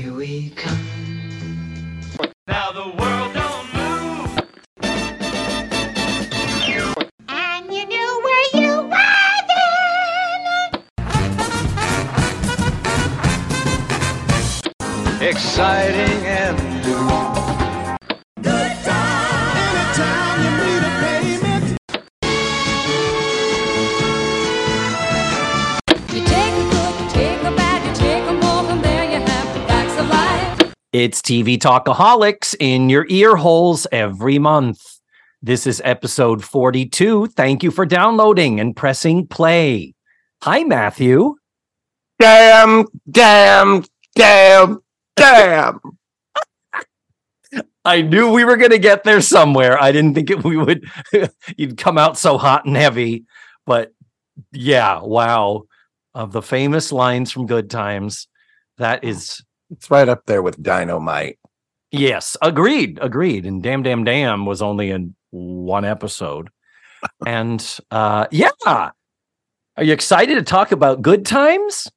Here we come. Now the world don't move. And you knew where you were then. exciting It's TV Talkaholics in your ear holes every month. This is episode 42. Thank you for downloading and pressing play. Hi, Matthew. Damn, damn, damn, damn. I knew we were going to get there somewhere. I didn't think it, we would, you'd come out so hot and heavy. But yeah, wow. Of the famous lines from Good Times, that is, It's right up there with dynamite. yes, agreed, agreed. And Damn, Damn, Damn was only in one episode. And uh yeah. Are you excited to talk about Good Times?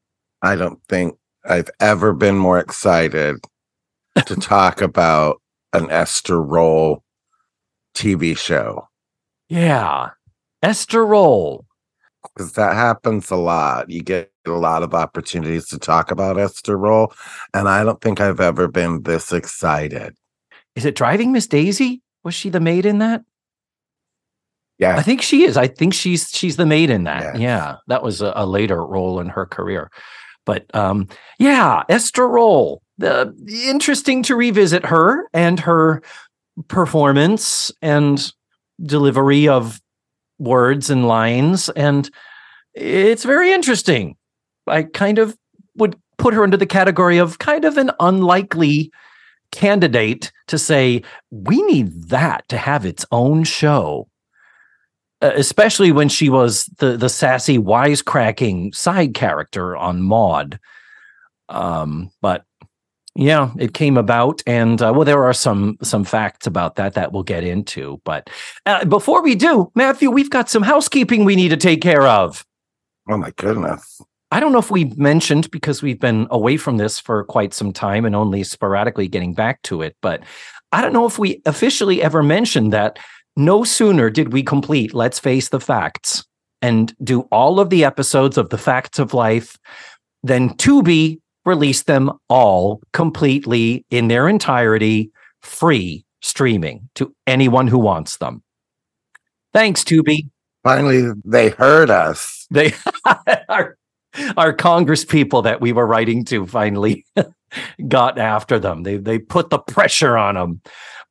I don't think I've ever been more excited to talk about an Esther Rolle TV show Yeah. Esther Rolle. because that happens a lot. You get a lot of opportunities to talk about Esther Rolle, and I don't think I've ever been this excited. Is it Driving Miss Daisy? Was she the maid in that? Yeah, I think she is. I think she's she's the maid in that. Yes. Yeah, that was a, a later role in her career. But um, yeah, Esther Rolle. The interesting to revisit her and her performance and delivery of words and lines, and it's very interesting. I kind of would put her into the category of kind of an unlikely candidate to say we need that to have its own show uh, especially when she was the the sassy wisecracking side character on Maude. Um, but yeah, it came about, and uh, well, there are some some facts about that that we'll get into. But uh, before we do, Matthew, we've got some housekeeping we need to take care of. oh my goodness. I don't know if we mentioned because we've been away from this for quite some time and only sporadically getting back to it, but I don't know if we officially ever mentioned that no sooner did we complete Let's Face the Facts and do all of the episodes of The Facts of Life than Tubi released them all completely in their entirety free streaming to anyone who wants them. Thanks, Tubi. Finally, they heard us. They our our Congress people that we were writing to finally got after them. They they put the pressure on them.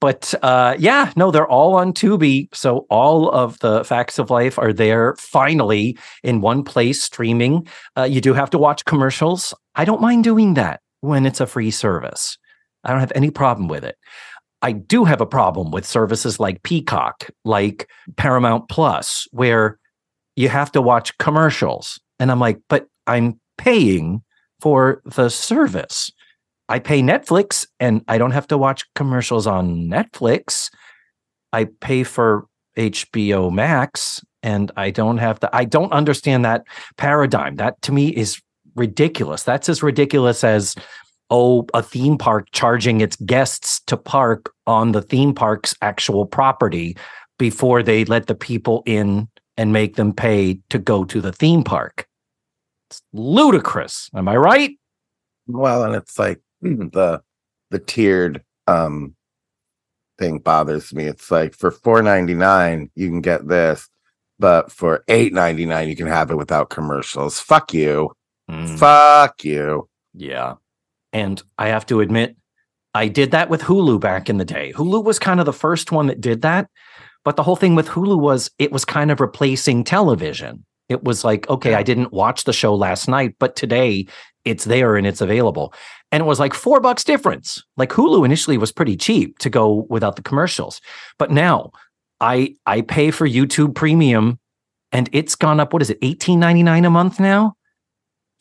But uh, yeah, no, they're all on Tubi. So all of the facts of life are there finally in one place streaming. Uh, you do have to watch commercials. I don't mind doing that when it's a free service. I don't have any problem with it. I do have a problem with services like Peacock, like Paramount Plus, where you have to watch commercials. And I'm like, but I'm paying for the service. I pay Netflix and I don't have to watch commercials on Netflix. I pay for HBO Max and I don't have to, I don't understand that paradigm. That to me is ridiculous. That's as ridiculous as, oh, a theme park charging its guests to park on the theme park's actual property before they let the people in and make them pay to go to the theme park. It's ludicrous. Am I right? Well, and it's like the the tiered um thing bothers me. It's like for four ninety nine you can get this, but for eight ninety nine you can have it without commercials. Fuck you. Mm. Fuck you. Yeah. And I have to admit, I did that with Hulu back in the day. Hulu was kind of the first one that did that. But the whole thing with Hulu was it was kind of replacing television. It was like, okay, I didn't watch the show last night, but today it's there and it's available. And it was like four bucks difference. Like Hulu initially was pretty cheap to go without the commercials. But now I I pay for YouTube premium and it's gone up, what is it, $18.99 a month now?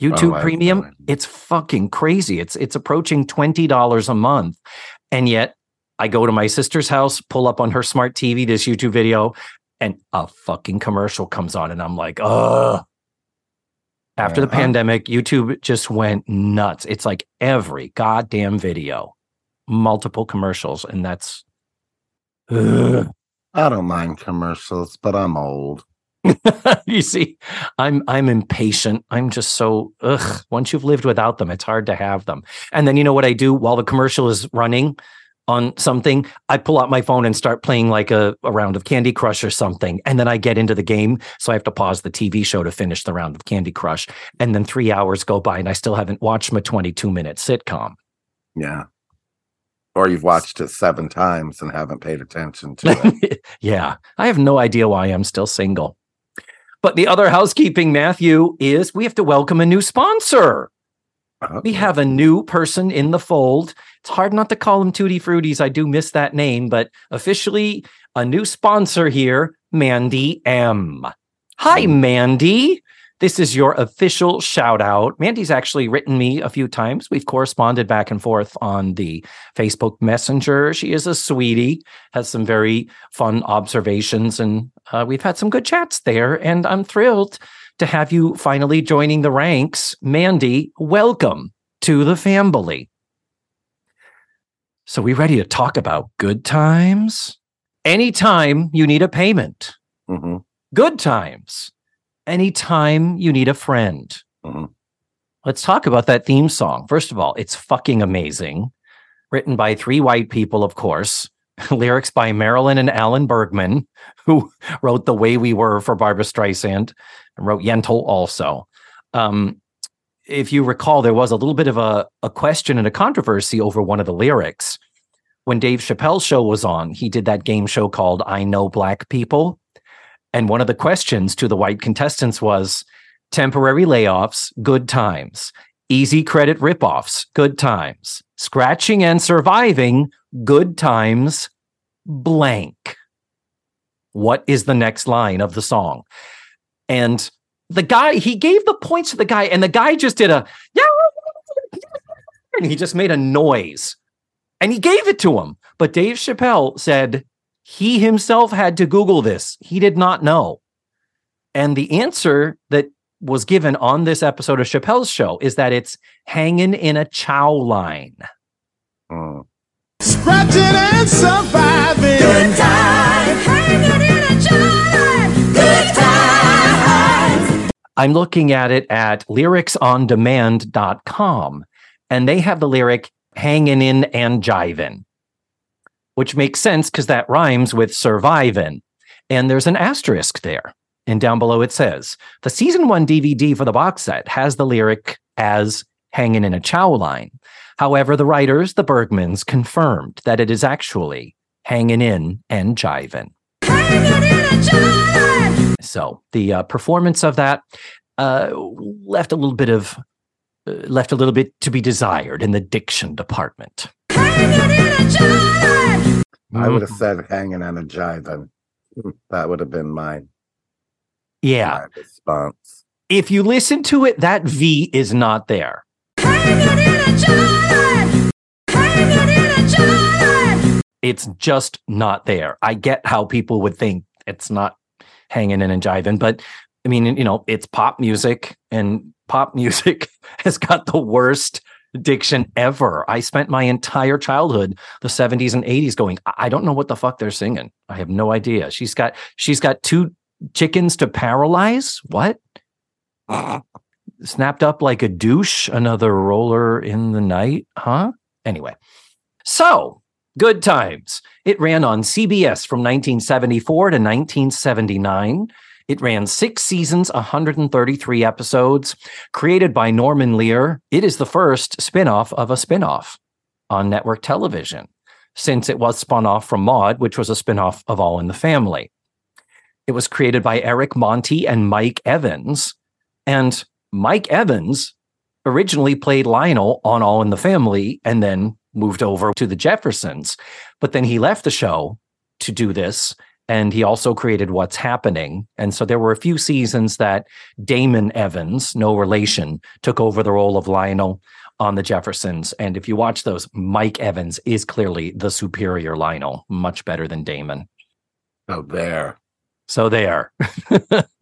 YouTube I- premium, it's fucking crazy. It's it's approaching $20 a month. And yet I go to my sister's house, pull up on her smart TV this YouTube video, and a fucking commercial comes on, and I'm like, oh, After the Uh-huh. pandemic, YouTube just went nuts. It's like every goddamn video, multiple commercials, and that's Ugh. I don't mind commercials, but I'm old. you see, I'm I'm impatient. I'm just so ugh. Once you've lived without them, it's hard to have them. And then you know what I do while the commercial is running on something, I pull out my phone and start playing like a, a round of Candy Crush or something. And then I get into the game. So I have to pause the TV show to finish the round of Candy Crush. And then three hours go by and I still haven't watched my 22 minute sitcom. Yeah. Or you've watched it seven times and haven't paid attention to it. yeah, I have no idea why I'm still single. But the other housekeeping, Matthew, is we have to welcome a new sponsor. We have a new person in the fold. It's hard not to call them Tutti Fruities. I do miss that name, but officially a new sponsor here, Mandy M. Hi, Mandy. This is your official shout out. Mandy's actually written me a few times. We've corresponded back and forth on the Facebook Messenger. She is a sweetie, has some very fun observations, and uh, we've had some good chats there. And I'm thrilled to have you finally joining the ranks. Mandy, welcome to the family. So, we ready to talk about good times? Anytime you need a payment, hmm good times. Anytime you need a friend. Mhm. Let's talk about that theme song. First of all, it's fucking amazing. Written by three white people, of course. Lyrics by Marilyn and Alan Bergman, who wrote The Way We Were for Barbra Streisand and wrote Yentl also. Um, if you recall, there was a little bit of a, a question and a controversy over one of the lyrics. When Dave Chappelle's show was on, he did that game show called I Know Black People. And one of the questions to the white contestants was temporary layoffs, good times, easy credit ripoffs, good times, scratching and surviving, good times, blank. What is the next line of the song? And the guy, he gave the points to the guy, and the guy just did a yeah, and he just made a noise and he gave it to him. But Dave Chappelle said he himself had to Google this. He did not know. And the answer that was given on this episode of Chappelle's show is that it's hanging in a chow line. Mm. Scratching and surviving. Good time, hanging in I'm looking at it at lyricsondemand.com, and they have the lyric hanging in and jiving, which makes sense because that rhymes with surviving. And there's an asterisk there. And down below it says the season one DVD for the box set has the lyric as hanging in a chow line. However, the writers, the Bergmans, confirmed that it is actually hanging in and jiving. So the uh, performance of that uh, left a little bit of uh, left a little bit to be desired in the diction department. Hanging in a jar. I would have said hanging on a jiving. That would have been my, Yeah, my response. if you listen to it, that V is not there. Hanging in a jar. Hanging in a jar. It's just not there. I get how people would think it's not hanging in and jiving, but I mean, you know, it's pop music, and pop music has got the worst diction ever. I spent my entire childhood, the 70s and 80s, going, I don't know what the fuck they're singing. I have no idea. She's got she's got two chickens to paralyze. What? Snapped up like a douche, another roller in the night, huh? Anyway. So, Good Times. It ran on CBS from 1974 to 1979. It ran six seasons, 133 episodes. Created by Norman Lear, it is the first spinoff of a spinoff on network television, since it was spun off from Maude, which was a spinoff of All in the Family. It was created by Eric Monte and Mike Evans. And Mike Evans originally played Lionel on All in the Family and then moved over to the Jeffersons. But then he left the show to do this. And he also created What's Happening. And so there were a few seasons that Damon Evans, no relation, took over the role of Lionel on the Jeffersons. And if you watch those, Mike Evans is clearly the superior Lionel, much better than Damon. Oh, there. So there.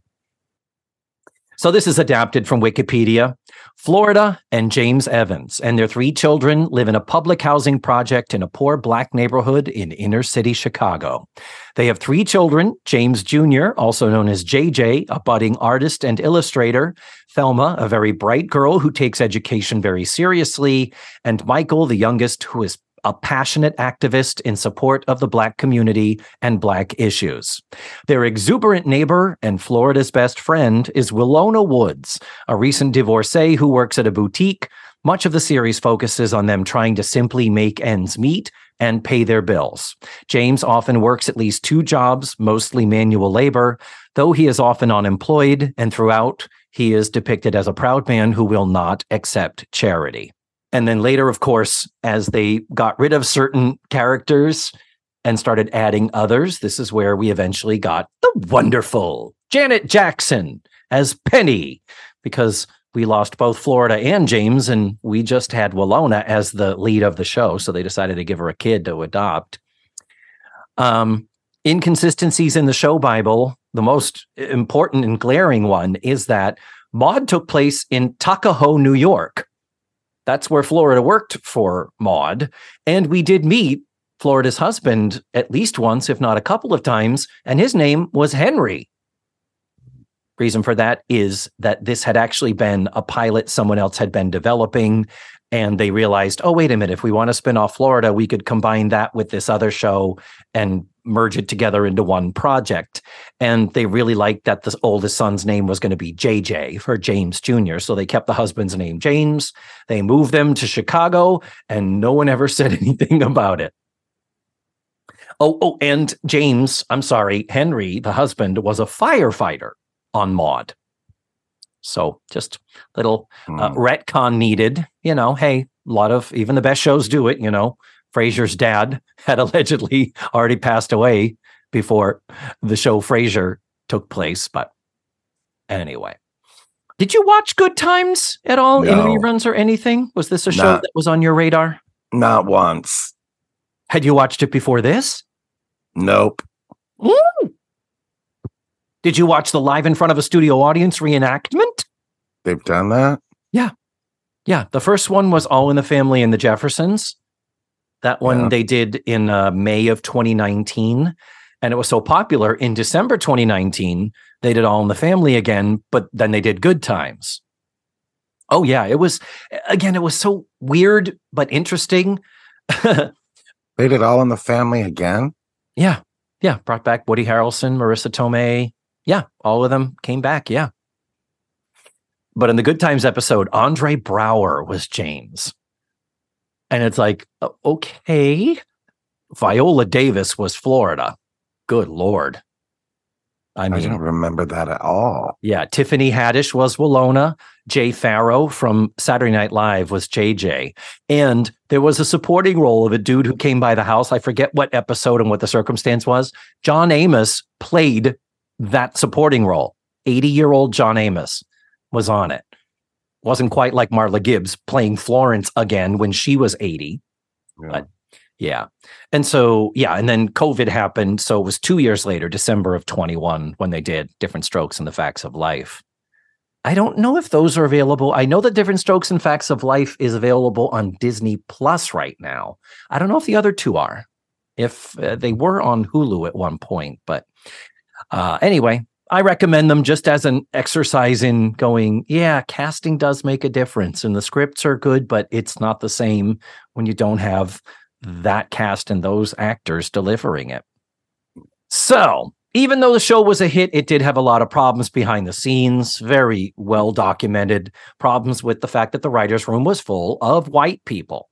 So this is adapted from Wikipedia. Florida and James Evans and their three children live in a public housing project in a poor black neighborhood in inner city Chicago. They have three children James Jr., also known as JJ, a budding artist and illustrator, Thelma, a very bright girl who takes education very seriously, and Michael, the youngest, who is a passionate activist in support of the Black community and Black issues. Their exuberant neighbor and Florida's best friend is Willona Woods, a recent divorcee who works at a boutique. Much of the series focuses on them trying to simply make ends meet and pay their bills. James often works at least two jobs, mostly manual labor, though he is often unemployed, and throughout, he is depicted as a proud man who will not accept charity. And then later, of course, as they got rid of certain characters and started adding others, this is where we eventually got the wonderful Janet Jackson as Penny, because we lost both Florida and James, and we just had Willona as the lead of the show. So they decided to give her a kid to adopt. Um, inconsistencies in the show Bible, the most important and glaring one is that Maude took place in Tuckahoe, New York. That's where Florida worked for Maude. And we did meet Florida's husband at least once, if not a couple of times, and his name was Henry. Reason for that is that this had actually been a pilot someone else had been developing. And they realized, oh, wait a minute, if we want to spin off Florida, we could combine that with this other show and merge it together into one project. And they really liked that the oldest son's name was going to be JJ for James Jr. So they kept the husband's name James. They moved them to Chicago, and no one ever said anything about it. Oh, oh, and James, I'm sorry, Henry, the husband, was a firefighter on Maude. So just little uh, Hmm. retcon needed. You know, hey, a lot of even the best shows do it. You know, Frasier's dad had allegedly already passed away before the show Frasier took place. But anyway, did you watch Good Times at all in No. reruns or anything? Was this a show Not- that was on your radar? Not once. Had you watched it before this? Nope. Did you watch the live in front of a studio audience reenactment? They've done that. Yeah. Yeah, the first one was All in the Family and the Jeffersons. That one Yeah. they did in uh, May of 2019. And it was so popular in December 2019, they did All in the Family again, but then they did Good Times. Oh, yeah. It was, again, it was so weird, but interesting. They did all in the family again. yeah. Yeah. Brought back Woody Harrelson, Marisa Tomei. Yeah. All of them came back. Yeah. But in the Good Times episode, Andre Braugher was James. And it's like, okay. Viola Davis was Florida. Good Lord. I I, don't remember that at all. yeah, Tiffany Haddish was Willona. Jay Pharoah from Saturday Night Live was JJ. And there was a supporting role of a dude who came by the house. I forget what episode and what the circumstance was. John Amos played that supporting role. 80 year old John Amos was on it. Wasn't quite like Marla Gibbs playing Florence again when she was 80. Yeah. But- Yeah. And so, yeah. And then COVID happened. So it was two years later, December of 21, when they did Diff'rent Strokes and the Facts of Life. I don't know if those are available. I know that Diff'rent Strokes and Facts of Life is available on Disney Plus right now. I don't know if the other two are, if uh, they were on Hulu at one point. But uh, anyway, I recommend them just as an exercise in going, yeah, casting does make a difference and the scripts are good, but it's not the same when you don't have that cast and those actors delivering it. So, even though the show was a hit, it did have a lot of problems behind the scenes, very well documented problems with the fact that the writer's room was full of white people.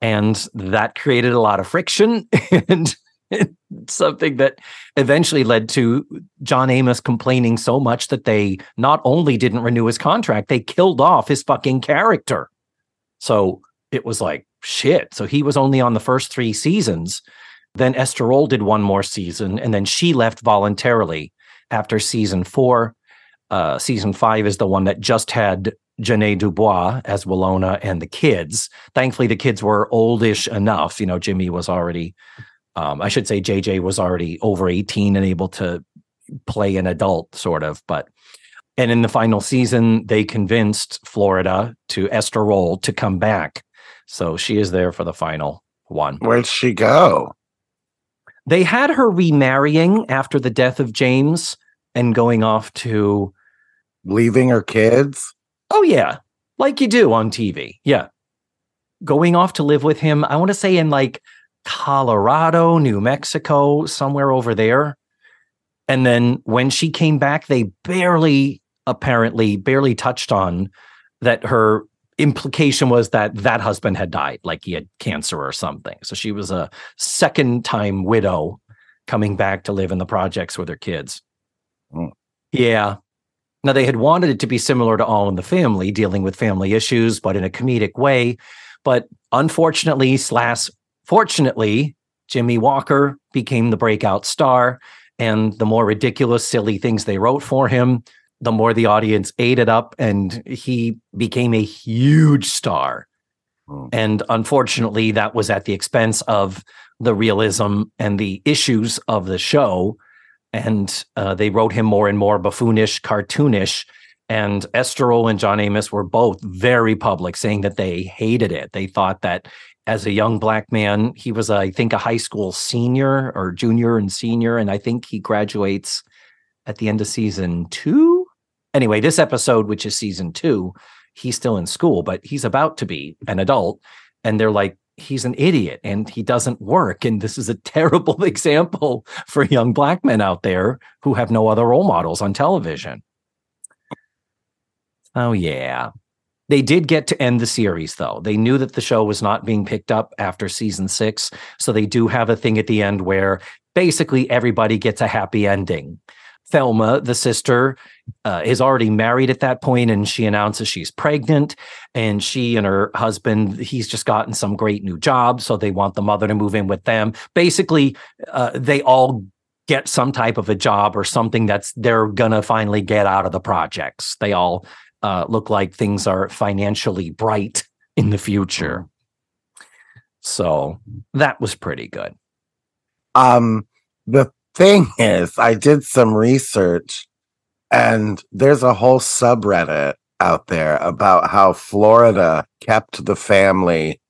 And that created a lot of friction and something that eventually led to John Amos complaining so much that they not only didn't renew his contract, they killed off his fucking character. So it was like, shit. So he was only on the first three seasons. Then Esther Rolle did one more season, and then she left voluntarily after season four. Uh, season five is the one that just had Ja'Net DuBois as Willona and the kids. Thankfully, the kids were oldish enough. You know, Jimmie was already, um, I should say, JJ was already over 18 and able to play an adult, sort of. But And in the final season, they convinced Florida to Esther Rolle to come back. So she is there for the final one. Where'd she go? They had her remarrying after the death of James and going off to, Leaving her kids? oh, yeah, like you do on TV. Yeah. Going off to live with him, I want to say in like Colorado, New Mexico, somewhere over there. And then when she came back, they barely, apparently, barely touched on that her implication was that that husband had died, like he had cancer or something. So she was a second time widow coming back to live in the projects with her kids. Mm. Yeah. Now they had wanted it to be similar to All in the Family, dealing with family issues, but in a comedic way. But unfortunately, slash fortunately, Jimmie Walker became the breakout star. And the more ridiculous, silly things they wrote for him, the more the audience ate it up, and he became a huge star. Hmm. And unfortunately, that was at the expense of the realism and the issues of the show. And uh, they wrote him more and more buffoonish, cartoonish. And Esther Rolle and John Amos were both very public, saying that they hated it. They thought that as a young black man, he was, I think, a high school senior or junior and senior. And I think he graduates at the end of season two. Anyway, this episode, which is season two, he's still in school, but he's about to be an adult. And they're like, he's an idiot and he doesn't work. And this is a terrible example for young black men out there who have no other role models on television. Oh, yeah. They did get to end the series, though. They knew that the show was not being picked up after season six. So they do have a thing at the end where basically everybody gets a happy ending. Thelma, the sister, uh, is already married at that point, and she announces she's pregnant. And she and her husband, he's just gotten some great new job, so they want the mother to move in with them. Basically, uh, they all get some type of a job or something that's they're gonna finally get out of the projects. They all uh, look like things are financially bright in the future. So that was pretty good. Um, the thing is, I did some research and there's a whole subreddit out there about how Florida kept the family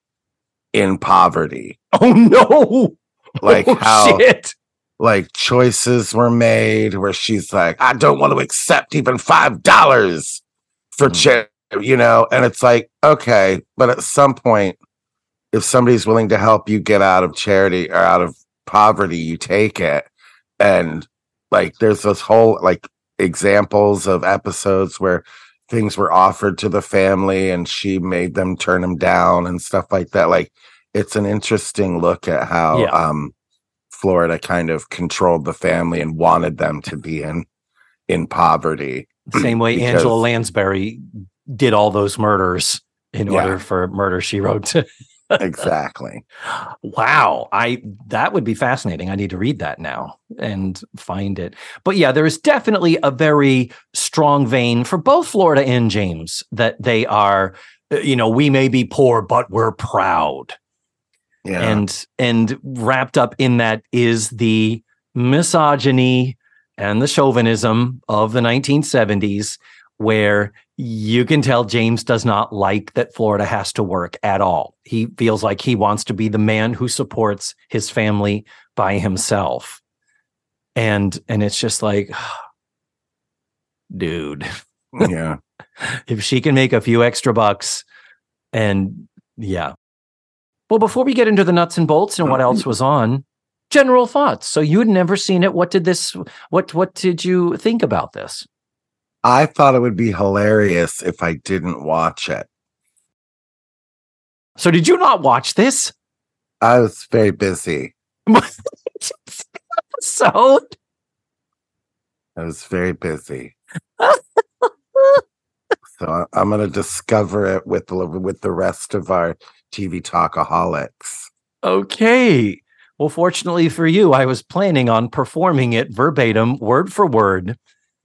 in poverty. Oh no! Like oh, how shit! like choices were made where she's like, I don't want to accept even five dollars for Mm. charity, you know, and it's like, okay, but at some point, if somebody's willing to help you get out of charity or out of poverty, you take it. And like there's this whole like examples of episodes where things were offered to the family and she made them turn them down and stuff like that. Like it's an interesting look at how Yeah. um Florida kind of controlled the family and wanted them to be in in poverty. Same way Because- Angela Lansbury did all those murders in Yeah. order for Murder She Wrote. exactly. wow, I that would be fascinating. I need to read that now and find it. But yeah, there is definitely a very strong vein for both Florida and James that they are. You know, we may be poor, but we're proud. Yeah. and and wrapped up in that is the misogyny and the chauvinism of the 1970s where you can tell James does not like that Florida has to work at all. He feels like he wants to be the man who supports his family by himself. And and it's just like dude, yeah. if she can make a few extra bucks and yeah well before we get into the nuts and bolts and what uh, else was on general thoughts so you had never seen it what did this what what did you think about this I thought it would be hilarious if I didn't watch it. so did you not watch this I was very busy. so I was very busy. so I'm going to discover it with with the rest of our TV talkaholics. okay well fortunately for you i was planning on performing it verbatim word for word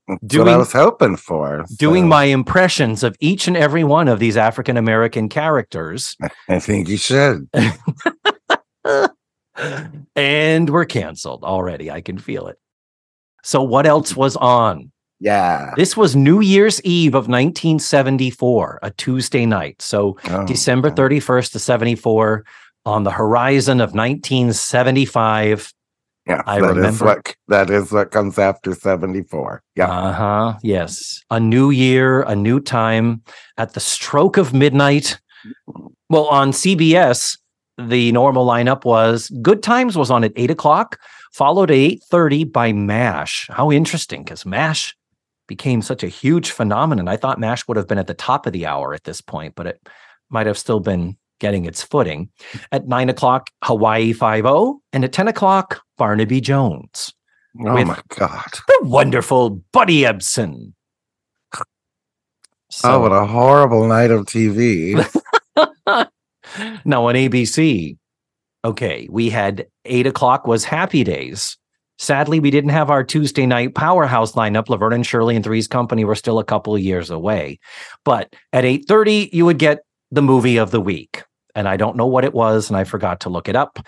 That's what Doing- I was hoping for. doing my impressions of each and every one of these african american characters I think you should. and we're canceled already. I can feel it. So, what else was on? Yeah. This was New Year's Eve of 1974, a Tuesday night. So Oh, December 31st to 74 on the horizon of 1975. Yeah, I that is remember. what that is what comes after 74. Yeah. Uh huh. Yes. A new year, a new time at the stroke of midnight. Well, on CBS, the normal lineup was Good Times was on at eight o'clock, followed at eight thirty by Mash. How interesting, because Mash became such a huge phenomenon. I thought Mash would have been at the top of the hour at this point, but it might have still been getting its footing. At nine o'clock, Hawaii Five O, and at ten o'clock, Barnaby Jones oh my god. the wonderful Buddy Ebsen. oh, what a horrible night of TV. now on ABC, okay, we had eight o'clock was Happy Days. Sadly, we didn't have our Tuesday night powerhouse lineup. Laverne and Shirley and Three's Company were still a couple of years away. But at 8:30, you would get the movie of the week. And I don't know what it was, and I forgot to look it up.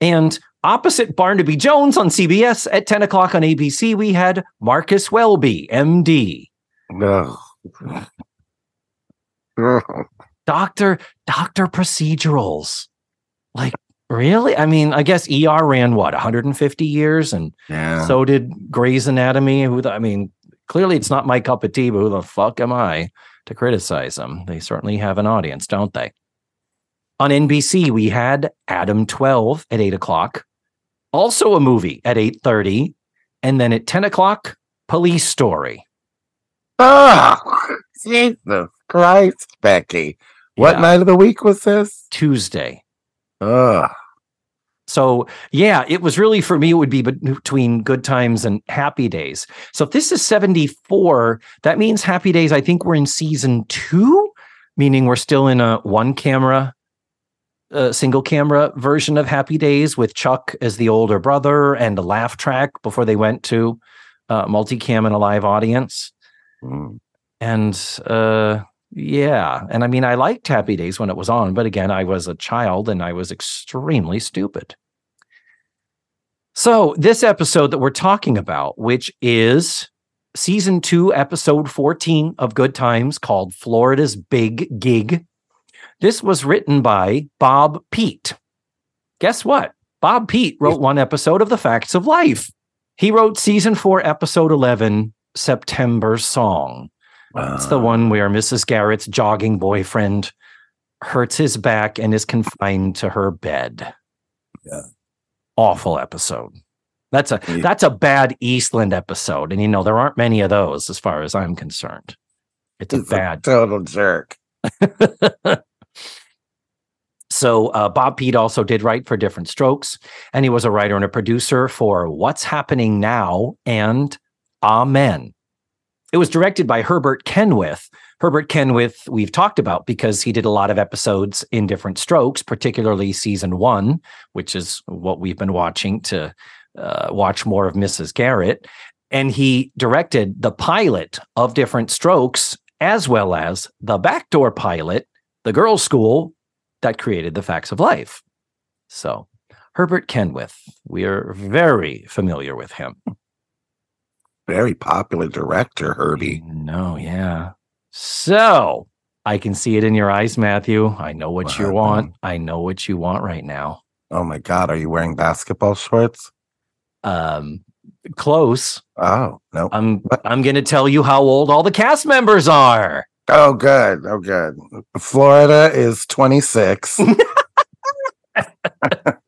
And opposite Barnaby Jones on CBS at 10 o'clock on ABC, we had Marcus Welby, MD. no. doctor doctor procedurals like really i mean i guess er ran what 150 years and yeah. so did gray's anatomy who the, i mean clearly it's not my cup of tea but who the fuck am i to criticize them they certainly have an audience don't they on nbc we had adam 12 at 8 o'clock also a movie at 8.30 and then at 10 o'clock police story oh, Jesus Christ, Becky. What Yeah. night of the week was this? tuesday Ugh. So yeah, it was really for me. It would be between Good Times and Happy Days. So if this is seventy four, that means Happy Days. I think we're in season two, meaning we're still in a one camera, uh, single camera version of Happy Days with Chuck as the older brother and a laugh track before they went to uh, multicam and a live audience. Mm. And uh, yeah, and I mean, I liked Happy Days when it was on, but again, I was a child and I was extremely stupid. So, this episode that we're talking about, which is season two, episode 14 of Good Times called Florida's Big Gig, this was written by Bob Peete. Guess what? Bob Peete wrote one episode of The Facts of Life. He wrote season four, episode 11, September Song. It's the one where Mrs. Garrett's jogging boyfriend hurts his back and is confined to her bed. Yeah. Awful episode. That's a Yeah. that's a bad Eastland episode. And you know, there aren't many of those as far as I'm concerned. It's a bad total jerk. So uh, Bob Peete also did write for Diff'rent Strokes, and he was a writer and a producer for What's Happening Now and Amen. It was directed by Herbert Kenwith. Herbert Kenwith, we've talked about because he did a lot of episodes in Diff'rent Strokes, particularly season one, which is what we've been watching to uh, watch more of Mrs. Garrett. And he directed the pilot of Diff'rent Strokes, as well as the backdoor pilot, The Girls' School, that created the facts of life. So, Herbert Kenwith, we are very familiar with him. Very popular director, Herbie. No, yeah. So, I can see it in your eyes, Matthew. I know what, you want. I know what you want right now. Oh my God, are you wearing basketball shorts? Um, close. Oh no. I'm What? I'm going to tell you how old all the cast members are. Oh good. Oh good. Florida is 26.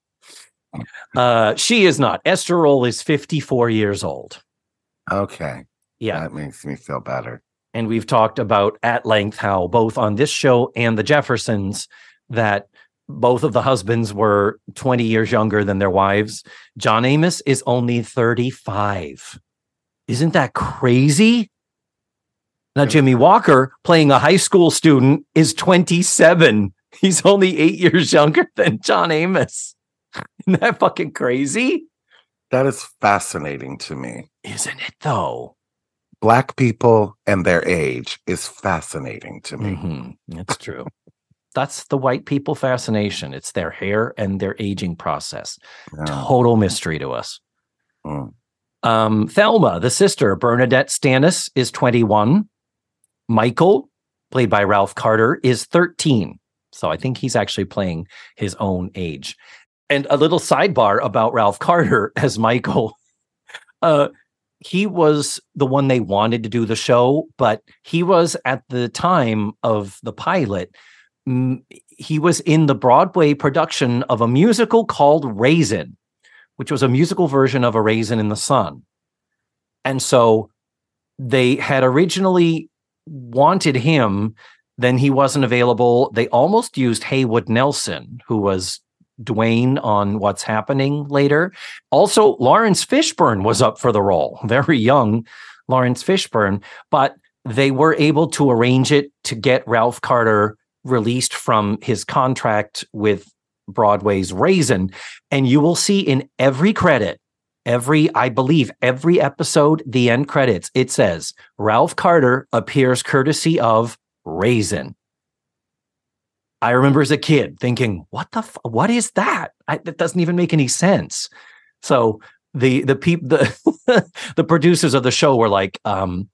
Uh, she is not. Esther Rolle is 54 years old. Okay. Yeah. That makes me feel better. and we've talked about at length how both on this show and the Jeffersons that both of the husbands were 20 years younger than their wives. John Amos is only 35. Isn't that crazy? Now Jimmie Walker playing a high school student is 27. He's only 8 years younger than John Amos. Isn't that fucking crazy? That is fascinating to me. Isn't it though? Black people and their age is fascinating to me. Mhm. It's true. That's the white people fascination. It's their hair and their aging process. Yeah. Total mystery to us. Mm. Um, Thelma, the sister, BernNadette Stanis, is 21. Michael, played by Ralph Carter, is 13. So I think he's actually playing his own age. And a little sidebar about Ralph Carter as Michael. Uh, he was the one they wanted to do the show, but he was at the time of the pilot. mm, He was in the Broadway production of a musical called Raisin, which was a musical version of A Raisin in the Sun. And so they had originally wanted him, then he wasn't available. They almost used Haywood Nelson, who was Dwayne on What's Happening later. Also, Laurence Fishburne was up for the role, very young Laurence Fishburne, but they were able to arrange it to get Ralph Carter released from his contract with Broadway's Raisin. And you will see in every credit, every, I believe, every episode, the end credits, it says Ralph Carter appears courtesy of Raisin. I remember as a kid thinking, "What the? F- what is that? I, that doesn't even make any sense." So the the peop the the producers of the show were like, um,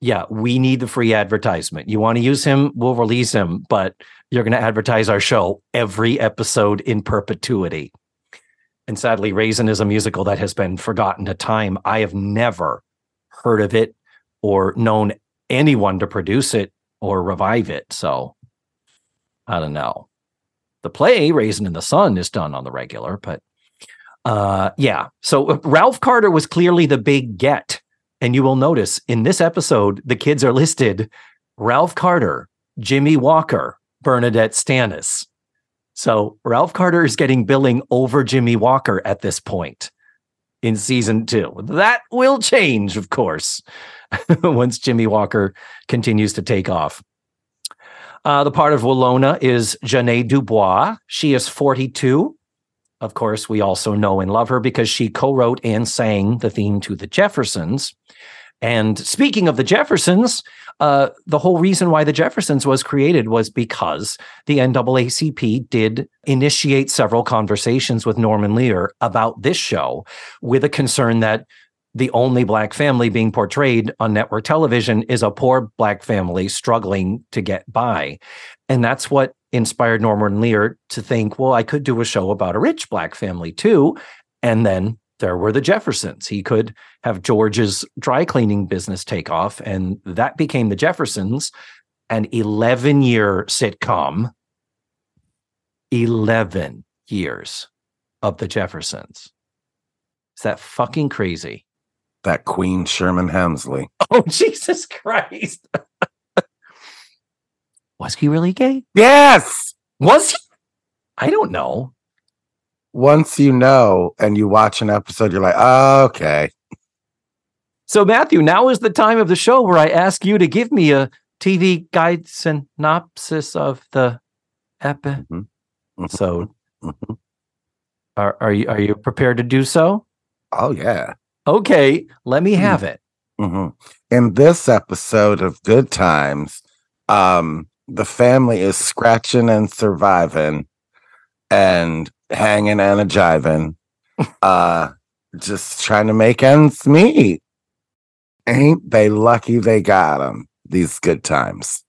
"Yeah, we need the free advertisement. You want to use him? We'll release him, but you're going to advertise our show every episode in perpetuity." And sadly, Raisin is a musical that has been forgotten to time. I have never heard of it or known anyone to produce it or revive it. So I don't know. The play Raisin in the Sun is done on the regular, but uh yeah. So uh, Ralph Carter was clearly the big get. And you will notice in this episode, the kids are listed Ralph Carter, Jimmie Walker, BernNadette Stanis. So Ralph Carter is getting billing over Jimmie Walker at this point in season two. That will change, of course, once Jimmie Walker continues to take off. Uh, the part of Willona is Ja'Net DuBois. She is 42. Of course, we also know and love her because she co wrote and sang the theme to The Jeffersons. And speaking of the Jeffersons, uh, the whole reason why the Jeffersons was created was because the NAACP did initiate several conversations with Norman Lear about this show with a concern that the only black family being portrayed on network television is a poor black family struggling to get by. And that's what inspired Norman Lear to think, well, I could do a show about a rich black family too. And then there were the Jeffersons. He could have George's dry cleaning business take off, and that became the Jeffersons, an 11 year sitcom. 11 years of the Jeffersons. Is that fucking crazy? That Queen Sherman Hemsley. Oh, Jesus Christ. Was he really gay? Yes. Was he? I don't know. Once you know and you watch an episode, you're like, oh, okay. So, Matthew, now is the time of the show where I ask you to give me a TV guide synopsis of the episode. Mhm. So, Mhm. are, are you are you prepared to do so? Oh, yeah. Okay, let me have it. hmm In this episode of Good Times, um, the family is scratching and surviving and hanging and a jiving, uh, just trying to make ends meet. Ain't they lucky they got them? These good times.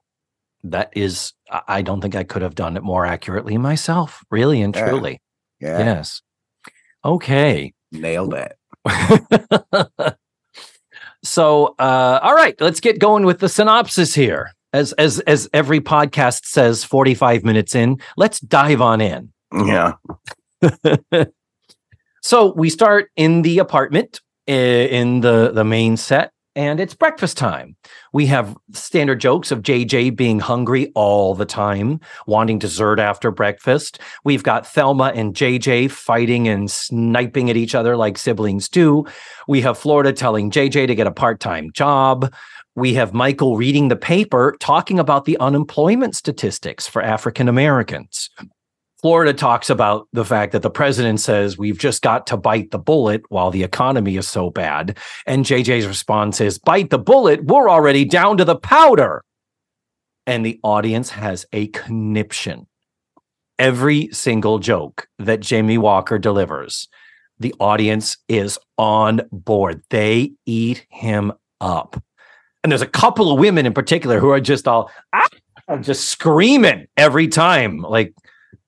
That is, I don't think I could have done it more accurately myself. Really and Yeah. truly. Yeah, Yes. Okay. nailed it. so uh all right let's get going with the synopsis here. As as as every podcast says 45 minutes in let's dive on in. Yeah. so we start in the apartment in the the main set and it's breakfast time. We have standard jokes of jj being hungry all the time wanting dessert after breakfast. We've got thelma and jj fighting and sniping at each other like siblings do. We have florida telling jj to get a part-time job. We have michael reading the paper talking about the unemployment statistics for african americans Florida talks about the fact that the president says we've just got to bite the bullet while the economy is so bad. And JJ's response is, bite the bullet, we're already down to the powder. And the audience has a conniption. Every single joke that Jamie Walker delivers, the audience is on board. They eat him up. And there's a couple of women in particular who are just all ah, just screaming every time. Like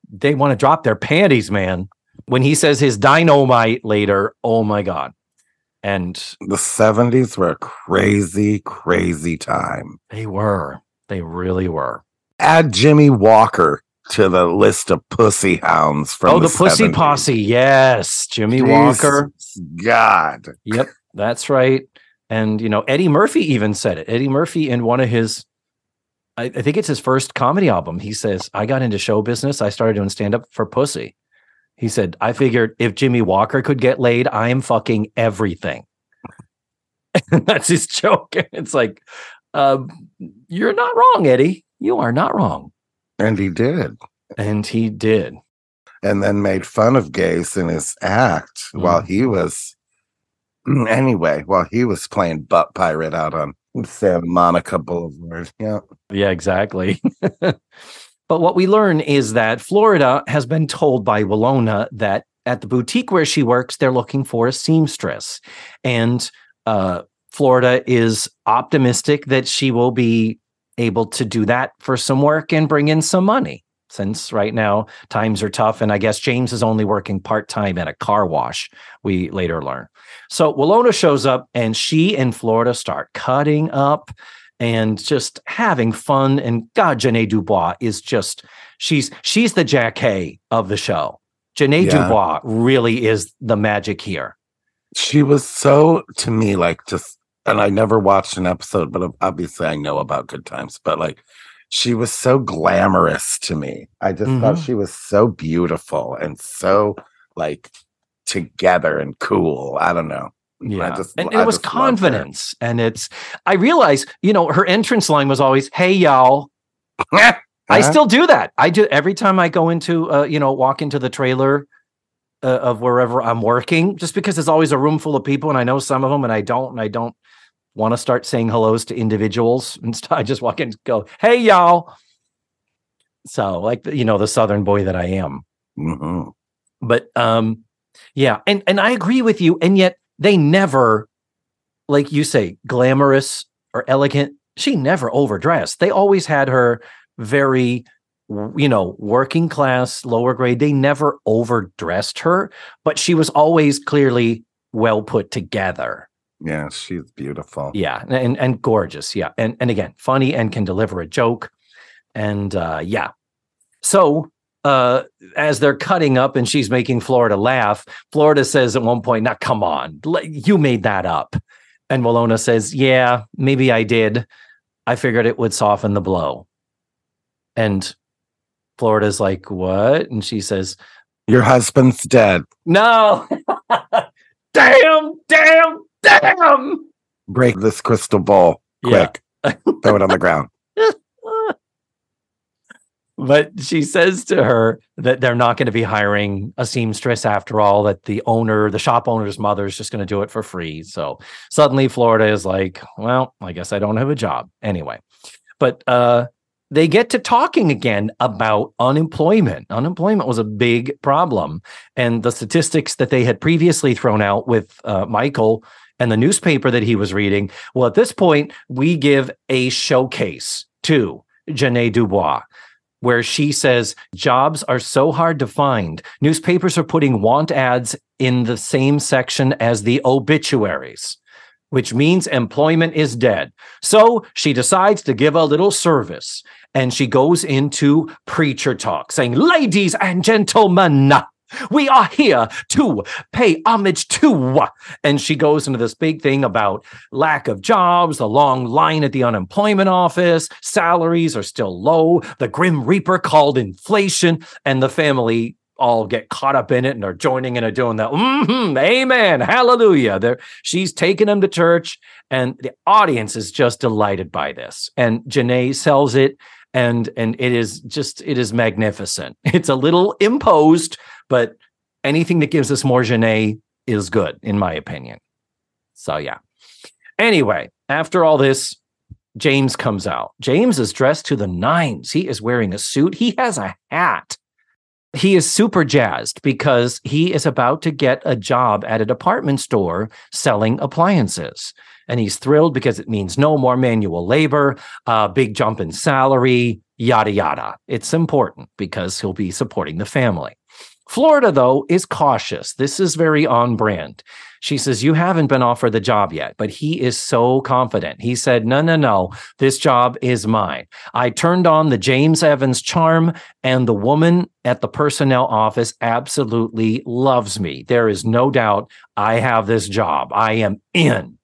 they want to drop their panties, man. When he says his dynamite later, oh my God. And The 70s were a crazy, crazy time. they were, they really were. Add Jimmie Walker to the list of pussy hounds from oh, the, Pussy 70s. Posse. Yes. Jimmie Jesus Walker. God. Yep, that's right. And you know, Eddie Murphy even said it. Eddie Murphy in one of his I, I think it's his first comedy album. He says, I got into show business. I started doing stand-up for pussy. He said, I figured if Jimmie Walker could get laid, I am fucking everything. that's his joke. It's like, um, you're not wrong, Eddie. You are not wrong. And he did. And he did. And then made fun of gays in his act Mm. while he was, anyway, while he was playing butt pirate out on Santa Monica Boulevard. Yeah. Yeah, exactly. but what we learn is that Florida has been told by Willona that at the boutique where she works, they're looking for a seamstress. And uh, Florida is optimistic that she will be able to do that for some work and bring in some money. Since right now times are tough, and I guess James is only working part time at a car wash, we later learn. So Willona shows up and she and Florida start cutting up and just having fun. And God, Ja'Net DuBois is just she's she's the Jack Hay of the show. Ja'Net Yeah. DuBois really is the magic here. She was so, to me, like just, and I never watched an episode, but obviously I know about Good Times, but like, she was so glamorous to me. I just thought Mhm. she was so beautiful and so like together and cool. I don't know. Yeah. Just, and, it was just loved her. confidence. And it's I realize, you know, her entrance line was always, hey y'all. I Uh-huh. still do that. I do every time I go into uh, you know, walk into the trailer uh, of wherever I'm working, just because there's always a room full of people and I know some of them and I don't, and I don't want to start saying hellos to individuals. And st- I just walk in and go, hey y'all. So like you know, the southern boy that I am. Mhm. But um, yeah, and and I agree with you, and yet they never, like you say, glamorous or elegant. She never overdressed. They always had her very, you know, working class, lower grade. They never overdressed her, but she was always clearly well put together. Yeah, she's beautiful. Yeah, and and gorgeous. Yeah, and and again, funny and can deliver a joke, and uh, yeah. So uh, as they're cutting up and she's making Florida laugh, Florida says at one point, "Now, come on, you made that up," and Willona says, "Yeah, maybe I did. I figured it would soften the blow." And Florida's like, "What?" And she says, Your husband's dead. "No." damn, damn, damn. Break this crystal Yeah. quick. Throw it on the ground. but she says to her that they're not going to be hiring a seamstress after all that the owner the shop owner's mother is just going to do it for free. So suddenly florida is like well i guess i don't have a job. Anyway but uh they get to talking again about unemployment. Unemployment was a big problem and the statistics that they had previously thrown out with uh, michael and the newspaper that he was reading well at this point we give a showcase to Ja'Net DuBois, where she says jobs are so hard to find. Newspapers are putting want ads in the same section as the obituaries, which means employment is dead. So she decides to give a little service and she goes into preacher talk saying, Ladies and gentlemen, we are here to pay homage to. And she goes into this big thing about lack of jobs, the long line at the unemployment office, salaries are still low, the grim reaper called inflation, and the family all get caught up in it and are joining in and doing that. Mhm, amen. Hallelujah. They're, she's taking them to church, and the audience is just delighted by this. And Ja'Net sells it, and and it is just it is magnificent. It's a little imposed, but anything that gives us more Ja'Net is good, in my opinion. So yeah. Anyway, after all this, James comes out. James is dressed to the nines. He is wearing a suit. He has a hat. he is super jazzed because he is about to get a job at a department store selling appliances. And he's thrilled because it means no more manual labor, a big jump in salary, yada, yada. It's important because he'll be supporting the family. Florida, though, is cautious. This is very on brand. She says, You haven't been offered the job yet, but he is so confident. He said, No, no, no, this job is mine. I turned on the James Evans charm, and the woman at the personnel office absolutely loves me. There is no doubt I have this job. I am in.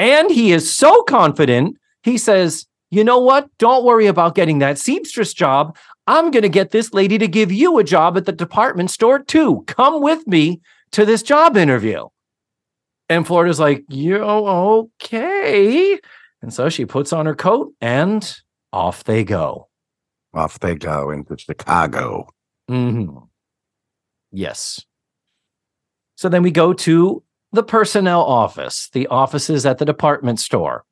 And he is so confident, he says, You know what? Don't worry about getting that seamstress job. I'm going to get this lady to give you a job at the department store too. Come with me to this job interview. And Florida's like, Yo, okay. And so she puts on her coat and off they go. Off they go into Chicago. hmm Yes. So then we go to the personnel office, the offices at the department store,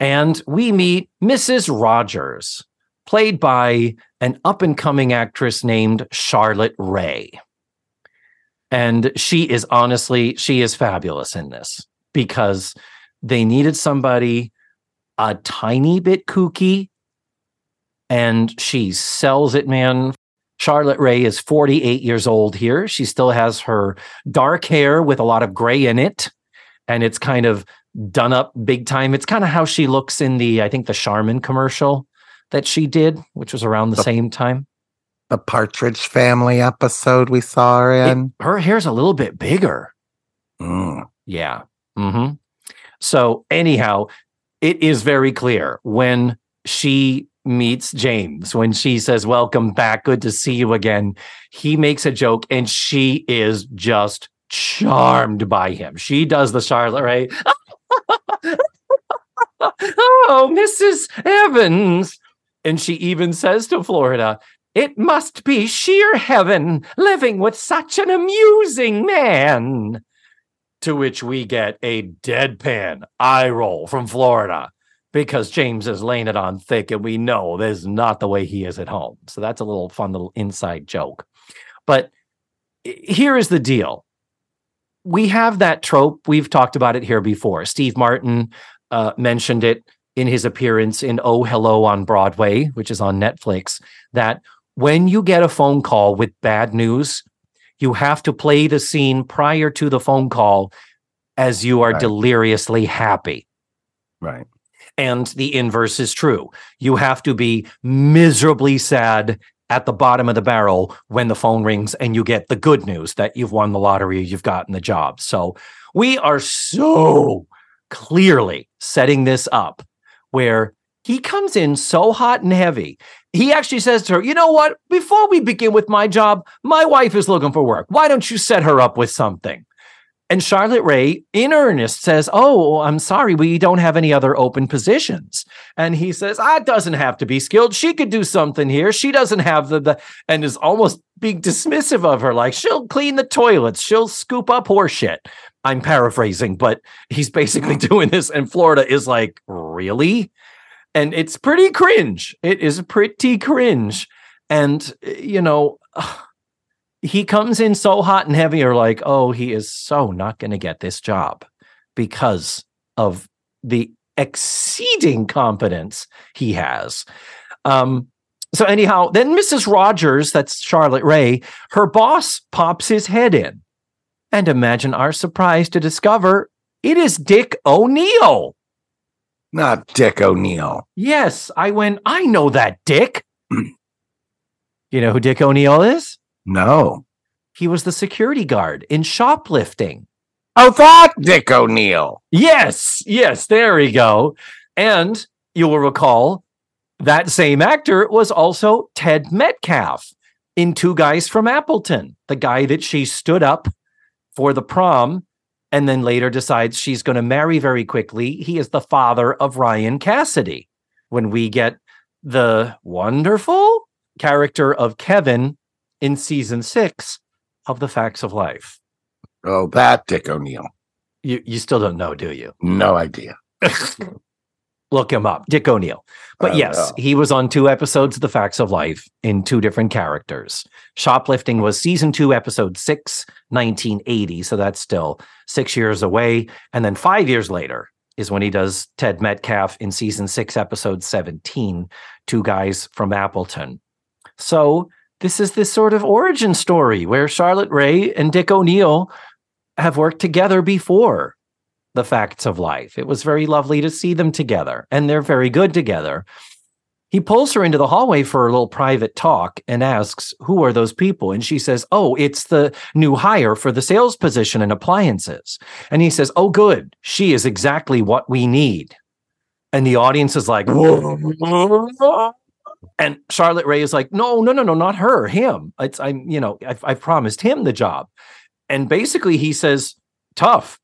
and we meet Mrs. Rogers, played by an up and coming actress named Charlotte Rae. And she is honestly, she is fabulous in this because they needed somebody a tiny bit kooky and she sells it, man. Charlotte Rae is 48 years old here. She still has her dark hair with a lot of gray in it. And it's kind of done up big time. It's kind of how she looks in the, I think, the Charmin commercial that she did, which was around the The- same time. The Partridge Family episode we saw her It- in. her hair's a little bit bigger. Mm. Yeah. hmm So, anyhow, it is very clear when she meets James, when she says, Welcome back, good to see you again. He makes a joke and she is just charmed by him. She does the Charlotte right? oh, Mrs. Evans. And she even says to Florida, it must be sheer heaven living with such an amusing man. To which we get a deadpan eye roll from Florida because James is laying it on thick and we know this is not the way he is at home. So that's a little fun little inside joke. But here is the deal. We have that trope. We've talked about it here before. Steve Martin uh, mentioned it in his appearance in Oh Hello on Broadway, which is on Netflix, that when you get a phone call with bad news, you have to play the scene prior to the phone call as you are Right. deliriously happy. Right. And the inverse is true. You have to be miserably sad at the bottom of the barrel when the phone rings and you get the good news that you've won the lottery, you've gotten the job. So we are so clearly setting this up where he comes in so hot and heavy. He actually says to her, You know what? Before we begin with my job, my wife is looking for work. Why don't you set her up with something? And Charlotte Rae, in earnest, says, Oh, I'm sorry, we don't have any other open positions. And he says, Ah, doesn't have to be skilled. She could do something here. She doesn't have the, the and is almost being dismissive of her, like she'll clean the toilets, she'll scoop up horse shit. I'm paraphrasing, but he's basically doing this, and Florida is like, Really? And it's pretty cringe. It is pretty cringe. And, uh, you know, he comes in so hot and heavy, or like, oh, he is so not going to get this job because of the exceeding confidence he has. Um, so anyhow, then Mrs. Rogers, that's Charlotte Rae, her boss pops his head in. And imagine our surprise to discover it is Dick O'Neill. Not Dick O'Neill. Yes, I went, I know that Dick. you know who Dick O'Neill is? No. He was the security guard in shoplifting. Oh, that Dick O'Neill. Yes, yes, there we go. And you will recall that same actor was also Ted Metcalf in Two Guys from Appleton, the guy that she stood up for the prom and then later decides she's going to marry very quickly. He is the father of Ryan Cassidy. When we get the wonderful character of Kevin in season six of The Facts of Life. Oh, that Dick O'Neill. You, you still don't know, do you? No idea. Look him up, Dick O'Neill. But Oh, yes, yeah. he was on two episodes of The Facts of Life in two different characters. Shoplifting was season two, episode six, 1980. So that's still six years away. And then five years later is when he does Ted Metcalf in season six, episode 17, Two Guys from Appleton. So this is this sort of origin story where Charlotte Rae and Dick O'Neill have worked together before the facts of life. It was very lovely to see them together, and they're very good together. He pulls her into the hallway for a little private talk and asks, Who are those people? And she says, Oh, it's the new hire for the sales position in appliances. And he says, Oh, good. She is exactly what we need. And the audience is like, "Whoa." And Charlotte Rae is like, No, no, no, no, not her, him. It's, I'm, you know, I've, I've promised him the job. And basically, he says, Tough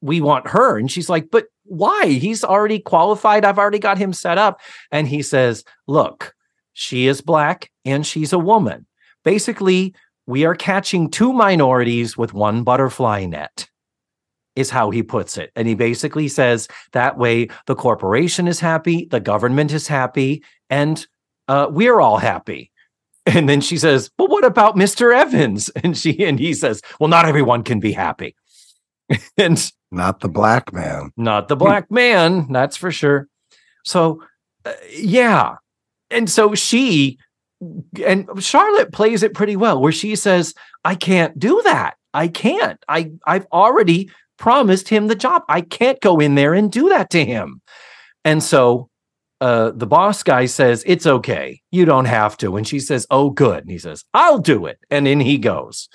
we want her. And she's like, but why? He's already qualified. I've already got him set up. And he says, look, she is black and she's a woman. Basically, we are catching two minorities with one butterfly net, is how he puts it. And he basically says that way the corporation is happy, the government is happy, and uh, we're all happy. And then she says, "Well, what about Mr. Evans?" And she and he says, "Well, not everyone can be happy." and Not the black man. not the black man, that's for sure. So, uh, yeah. And so she and Charlotte plays it pretty well where she says, "I can't do that. I can't. I I've already promised him the job. I can't go in there and do that to him." And so uh the boss guy says, "It's okay. You don't have to." And she says, "Oh good." And he says, "I'll do it." And in he goes.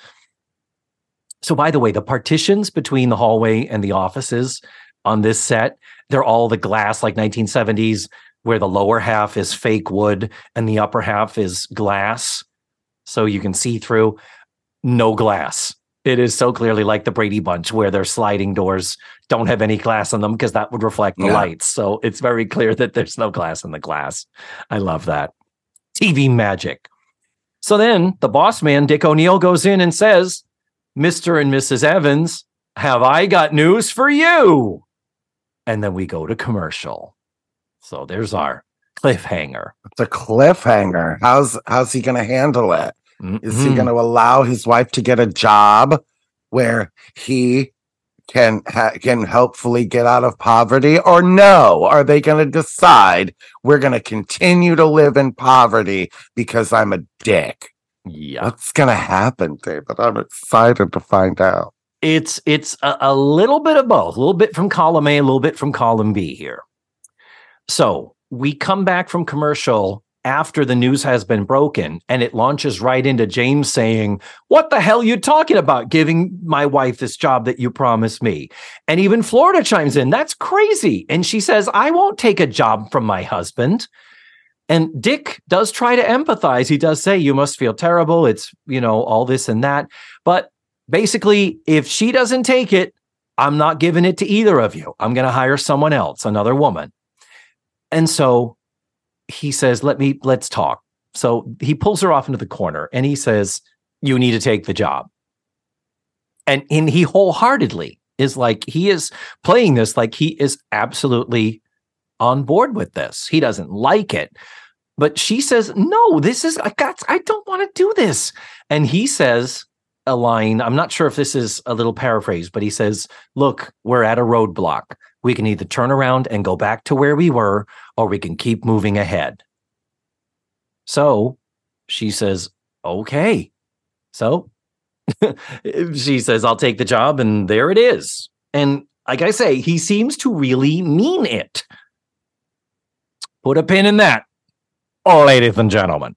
So, by the way, the partitions between the hallway and the offices on this set, they're all the glass like 1970s, where the lower half is fake wood and the upper half is glass. So you can see through no glass. It is so clearly like the Brady Bunch, where their sliding doors don't have any glass on them because that would reflect the Yeah. lights. So it's very clear that there's no glass in the glass. I love that. TV magic. So then the boss man, Dick O'Neill, goes in and says, Mr. and Mrs. Evans, have I got news for you? And then we go to commercial. So there's our cliffhanger. It's a cliffhanger. How's how's he gonna handle it? Is he Mhm. going to allow his wife to get a job where he can ha- can hopefully get out of poverty or no? Are they going to decide we're going to continue to live in poverty because I'm a dick? Yeah. What's going to happen, David? I'm excited to find out. It's it's a, a little bit of both, a little bit from column A, a little bit from column B here. So we come back from commercial after the news has been broken, and it launches right into James saying, What the hell you talking about? Giving my wife this job that you promised me. And even Florida chimes in, That's crazy. And she says, I won't take a job from my husband. And Dick does try to empathize. He does say, You must feel terrible. It's, you know, all this and that. But basically, if she doesn't take it, I'm not giving it to either of you. I'm going to hire someone else, another woman. And so he says, "Let me let's talk." So he pulls her off into the corner and he says, "You need to take the job." And and he wholeheartedly is like he is playing this like he is absolutely on board with this. He doesn't like it. But she says, "No, this is I got I don't want to do this." And he says, a line. I'm not sure if this is a little paraphrase, but he says, Look, we're at a roadblock. We can either turn around and go back to where we were, or we can keep moving ahead. So she says, Okay. So she says, I'll take the job, and there it is. And like I say, he seems to really mean it. Put a pin in that, ladies and gentlemen.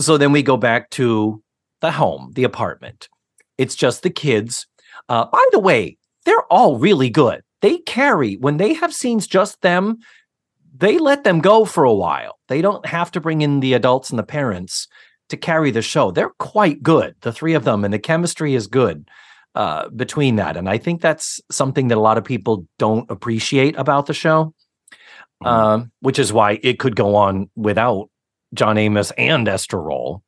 So then we go back to the home, the apartment. It's just the kids. Uh, by the way, they're all really good. They carry when they have scenes just them. They let them go for a while. They don't have to bring in the adults and the parents to carry the show. They're quite good, the three of them, and the chemistry is good uh, between that. And I think that's something that a lot of people don't appreciate about the show, Mhm. um, which is why it could go on without John Amos and Esther Rolle.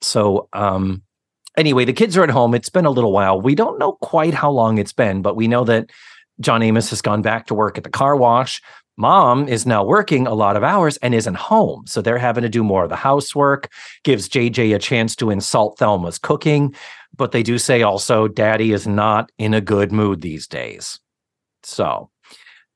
So, um, anyway, the kids are at home. It's been a little while. We don't know quite how long it's been, but we know that John Amos has gone back to work at the car wash. Mom is now working a lot of hours and isn't home. So they're having to do more of the housework, gives JJ a chance to insult Thelma's cooking. But they do say also, Daddy is not in a good mood these days. So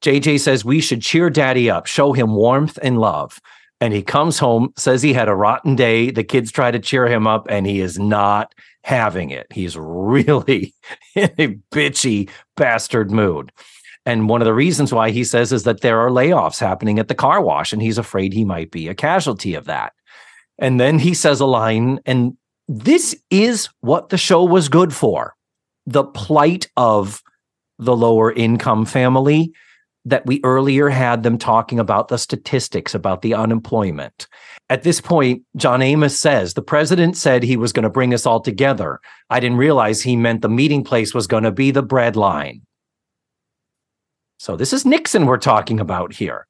JJ says we should cheer Daddy up, show him warmth and love. And he comes home, says he had a rotten day. The kids try to cheer him up, and he is not having it. He's really in a bitchy bastard mood. And one of the reasons why he says is that there are layoffs happening at the car wash, and he's afraid he might be a casualty of that. And then he says a line, and this is what the show was good for the plight of the lower income family that we earlier had them talking about the statistics about the unemployment. At this point, John Amos says, the president said he was going to bring us all together. I didn't realize he meant the meeting place was going to be the breadline. So this is Nixon we're talking about here.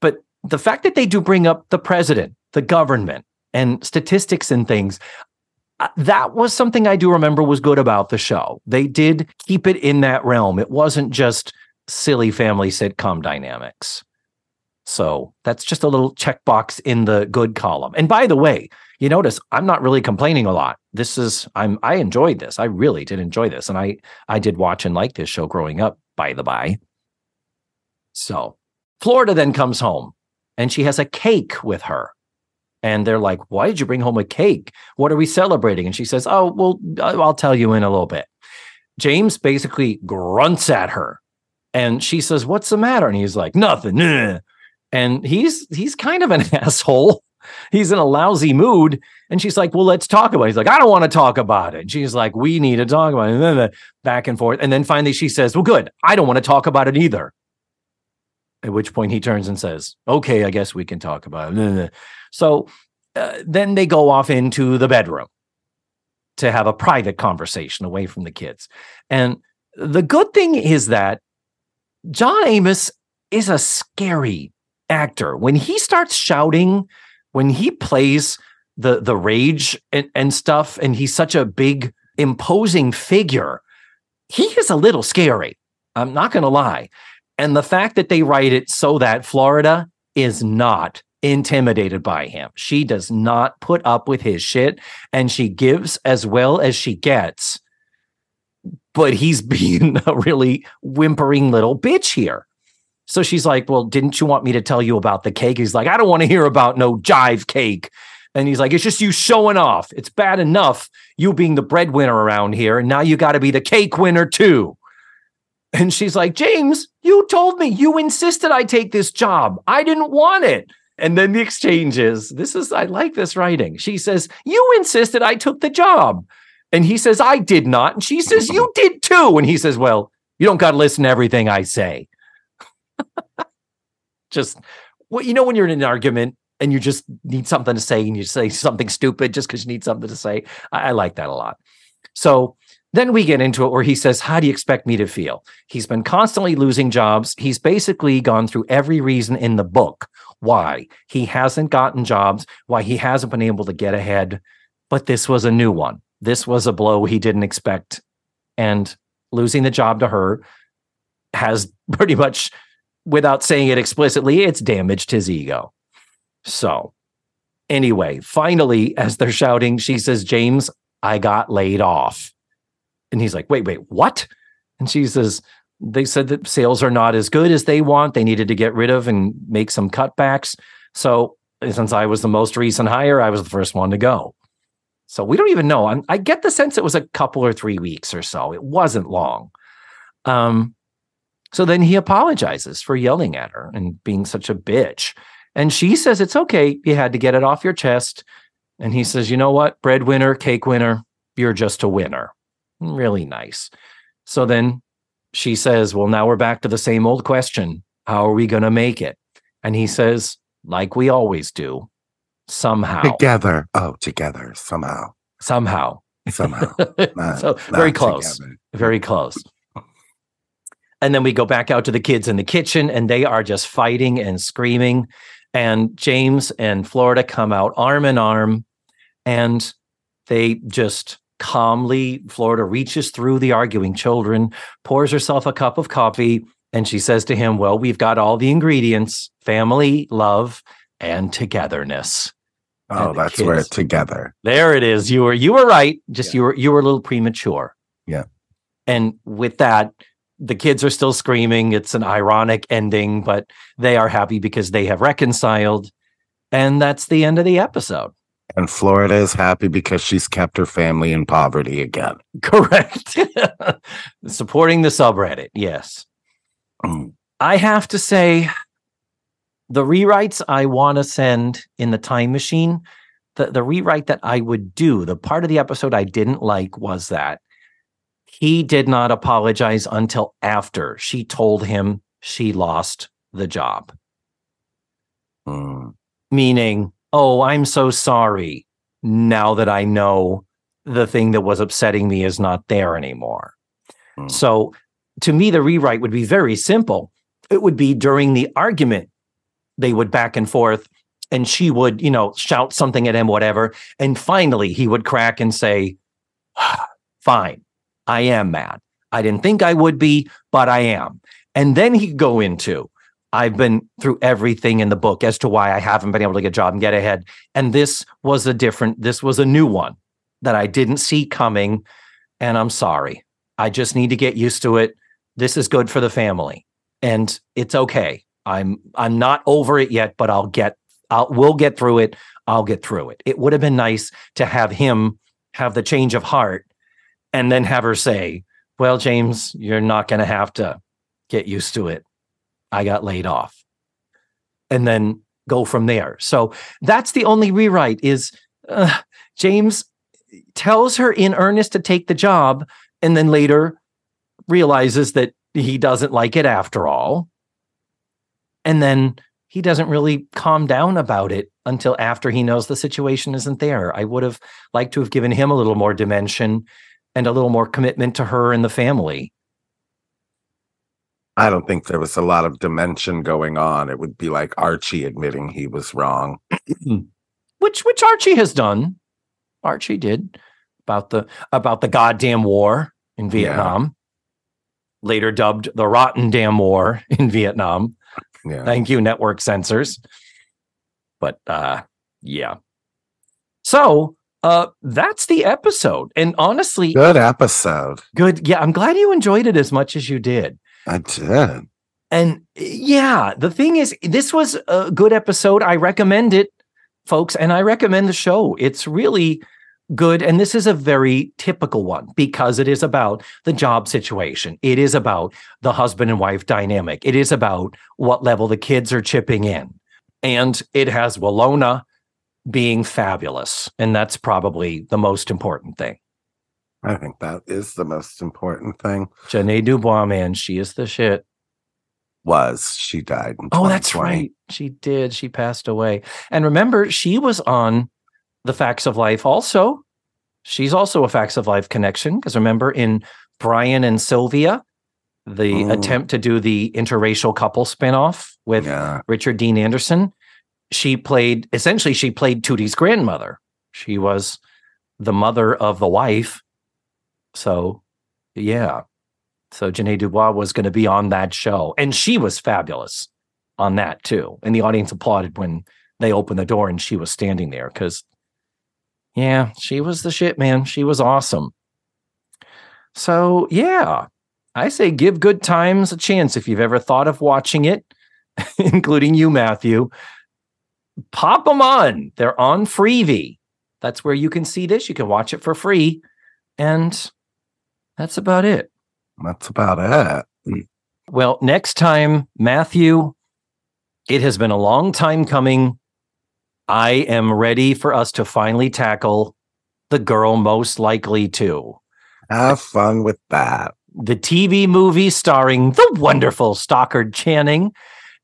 But the fact that they do bring up the president, the government, and statistics and things, uh, that was something I do remember was good about the show. They did keep it in that realm. It wasn't just silly family sitcom dynamics. So that's just a little checkbox in the good column. And by the way, you notice I'm not really complaining a lot. This is I'm I enjoyed this. I really did enjoy this. And I I did watch and like this show growing up, by the by. So Florida then comes home and she has a cake with her. And they're like, Why did you bring home a cake? What are we celebrating? And she says, Oh, well, I'll tell you in a little bit. James basically grunts at her and she says, What's the matter? And he's like, Nothing. nah." And he's he's kind of an asshole. He's in a lousy mood. And she's like, Well, let's talk about it. He's like, I don't want to talk about it. And she's like, We need to talk about it. And then the back and forth. And then finally she says, Well, good. I don't want to talk about it either. At which point he turns and says, Okay, I guess we can talk about it. So uh, then they go off into the bedroom to have a private conversation away from the kids. And the good thing is that John Amos is a scary actor. When he starts shouting, when he plays the the rage and, and stuff, and he's such a big, imposing figure, he is a little scary. I'm not gonna lie. And the fact that they write it so that Florida is not intimidated by him. She does not put up with his shit and she gives as well as she gets but he's being a really whimpering little bitch here. So she's like, Well, didn't you want me to tell you about the cake? He's like, I don't want to hear about no jive cake. And he's like, It's just you showing off. It's bad enough you being the breadwinner around here. And now you got to be the cake winner too. And she's like, James, you told me you insisted I take this job. I didn't want it. And then the exchange is this is, I like this writing. She says, You insisted I took the job. And he says, I did not. And she says, You did too. And he says, Well, you don't got to listen to everything I say. just, well, you know, when you're in an argument and you just need something to say and you say something stupid just because you need something to say. I, I like that a lot. So then we get into it where he says, How do you expect me to feel? He's been constantly losing jobs. He's basically gone through every reason in the book why he hasn't gotten jobs, why he hasn't been able to get ahead. But this was a new one this was a blow he didn't expect. And losing the job to her has pretty much, without saying it explicitly, it's damaged his ego. So, anyway, finally, as they're shouting, she says, James, I got laid off. And he's like, wait, wait, what? And she says, they said that sales are not as good as they want. They needed to get rid of and make some cutbacks. So, since I was the most recent hire, I was the first one to go. So we don't even know. I'm, i get the sense it was a couple or three weeks or so. It wasn't long. Um, so then he apologizes for yelling at her and being such a bitch. And she says, It's okay. You had to get it off your chest. And he says, You know what? Breadwinner, cake winner, you're just a winner. Really nice. So then she says, Well, now we're back to the same old question How are we going to make it? And he says, Like we always do, somehow. Together. Oh, together somehow. Somehow. Somehow. Not- so very close. together. Very close. And then we go back out to the kids in the kitchen, and they are just fighting and screaming. And James and Florida come out arm in arm, and they just calmly, Florida reaches through the arguing children, pours herself a cup of coffee, and she says to him, Well, we've got all the ingredients family, love, and togetherness. Oh, that's where kids- it's together. There it is. You were you were right. Just Yeah. you were you were a little premature. Yeah. And with that, the kids are still screaming. It's an ironic ending, but they are happy because they have reconciled. And that's the end of the episode. And Florida is happy because she's kept her family in poverty again. Correct. Supporting the subreddit. Yes. Mm. I have to say, the rewrites I want to send in the time machine, the, the rewrite that I would do, the part of the episode I didn't like was that he did not apologize until after she told him she lost the job, Mm. meaning, oh, I'm so sorry now that I know the thing that was upsetting me is not there anymore. Mm. So to me, the rewrite would be very simple. It would be during the argument, they would back and forth, and she would, you know, shout something at him, whatever. And finally, he would crack and say, Fine, I am mad. I didn't think I would be, but I am. And then he'd go into, I've been through everything in the book as to why I haven't been able to get a job and get ahead. And this was a different, this was a new one that I didn't see coming. And I'm sorry. I just need to get used to it. This is good for the family. And it's okay. I'm I'm not over it yet, but I'll get I'll we'll get through it. I'll get through it. It would have been nice to have him have the change of heart and then have her say, Well, James, you're not gonna have to get used to it. I got laid off. And then go from there. So that's the only rewrite is uh, James tells her in earnest to take the job and then later realizes that he doesn't like it after all. And then he doesn't really calm down about it until after he knows the situation isn't there. I would have liked to have given him a little more dimension and a little more commitment to her and the family. I don't think there was a lot of dimension going on. It would be like Archie admitting he was wrong. Which which Archie has done. Archie did about the about the goddamn war in Yeah. Vietnam. Later dubbed the Rotten Damn War in Vietnam. Yeah. Thank you, network censors. But uh yeah. So uh that's the episode. And honestly, Good episode. good. Yeah, I'm glad you enjoyed it as much as you did. I did. And yeah, the thing is, this was a good episode. I recommend it, folks, and I recommend the show. It's really good. And this is a very typical one because it is about the job situation. It is about the husband and wife dynamic. It is about what level the kids are chipping in. And it has Willona being fabulous. And that's probably the most important thing. I think that is the most important thing. Ja'Net DuBois, man, she is the shit. Was she died Oh, that's right. She did. She passed away. And remember, she was on the Facts of Life also. She's also a Facts of Life connection because remember in Brian and Sylvia, the Mm. attempt to do the interracial couple spinoff with Yeah. Richard Dean Anderson, she played essentially she played Tootie's grandmother. She was the mother of the wife. So, yeah. So Ja'Net DuBois was going to be on that show, and she was fabulous on that too. And the audience applauded when they opened the door and she was standing there because, yeah, she was the shit, man. She was awesome. So, yeah, I say give Good Times a chance if you've ever thought of watching it, including you, Matthew. Pop them on. They're on Freevee. That's where you can see this. You can watch it for free. And that's about it. That's about it. Well, next time, Matthew, it has been a long time coming. I am ready for us to finally tackle the girl most likely to. Have fun with that. The TV movie starring the wonderful Stockard Channing.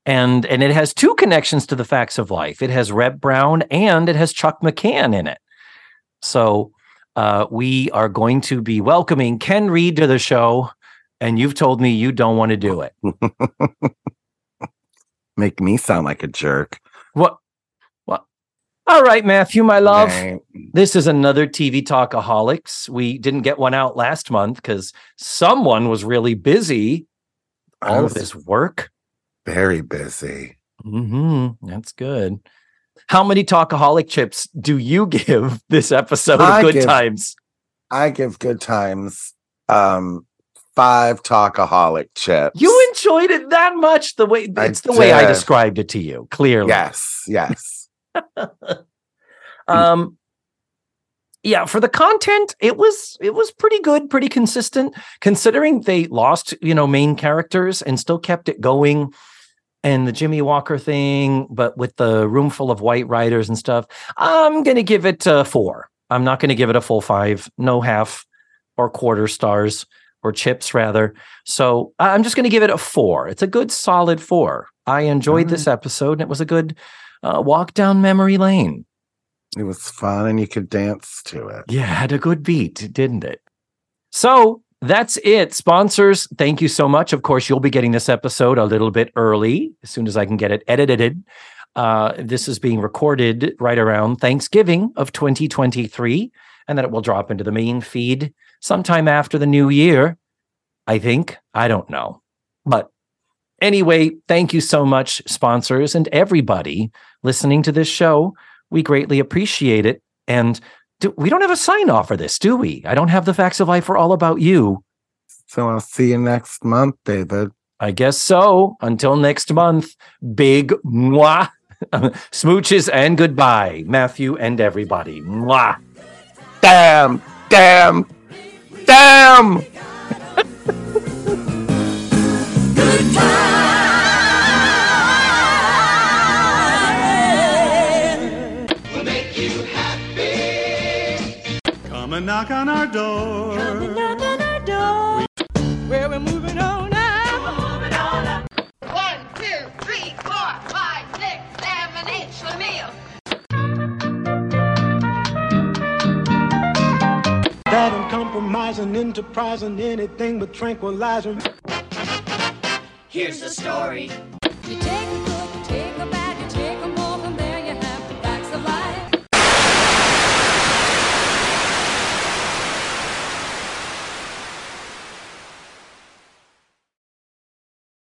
And, and it has two connections to the facts of life. It has Reb Brown and it has Chuck McCann in it. So uh, we are going to be welcoming Ken Reed to the show. And you've told me you don't want to do it. Make me sound like a jerk. What? All right, Matthew, my love. Right. This is another TV Talkaholics. We didn't get one out last month because someone was really busy. All of this work. very busy. hmm That's good. How many Talkaholic chips do you give this episode I of Good give- Times? I give good times um five talkaholic chips. You enjoyed it that much. The way I it's the way I described it to you, clearly. Yes, yes. Um yeah, for the content, it was it was pretty good, pretty consistent, considering they lost, you know, main characters and still kept it going. And the Jimmie Walker thing, but with the room full of white writers and stuff, I'm gonna give it a four. I'm not gonna give it a full five, no half or quarter stars or chips rather. So I'm just gonna give it a four. It's a good solid four. I enjoyed this episode, and it was a good uh, walk down memory lane. It was fun and you could dance to it. Yeah, had a good beat, didn't it? So that's it. Sponsors, thank you so much. Of course, you'll be getting this episode a little bit early as soon as I can get it edited. Uh, this is being recorded right around Thanksgiving of 2023, and then it will drop into the main feed sometime after the new year. I think. I don't know. But anyway, thank you so much, sponsors, and everybody listening to this show. We greatly appreciate it. And do, we don't have a sign off for this, do we? I don't have the facts of life are all about you. So I'll see you next month, David. I guess so. Until next month, big mwah. Smooches and goodbye, Matthew and everybody. Mwah. Damn, damn, damn. Come and knock on our door. Come and knock on our door. Where we're moving on now. One, two, three, four, five, six, seven, eight, Schlemiel. That uncompromising, enterprising, anything but tranquilizing. You take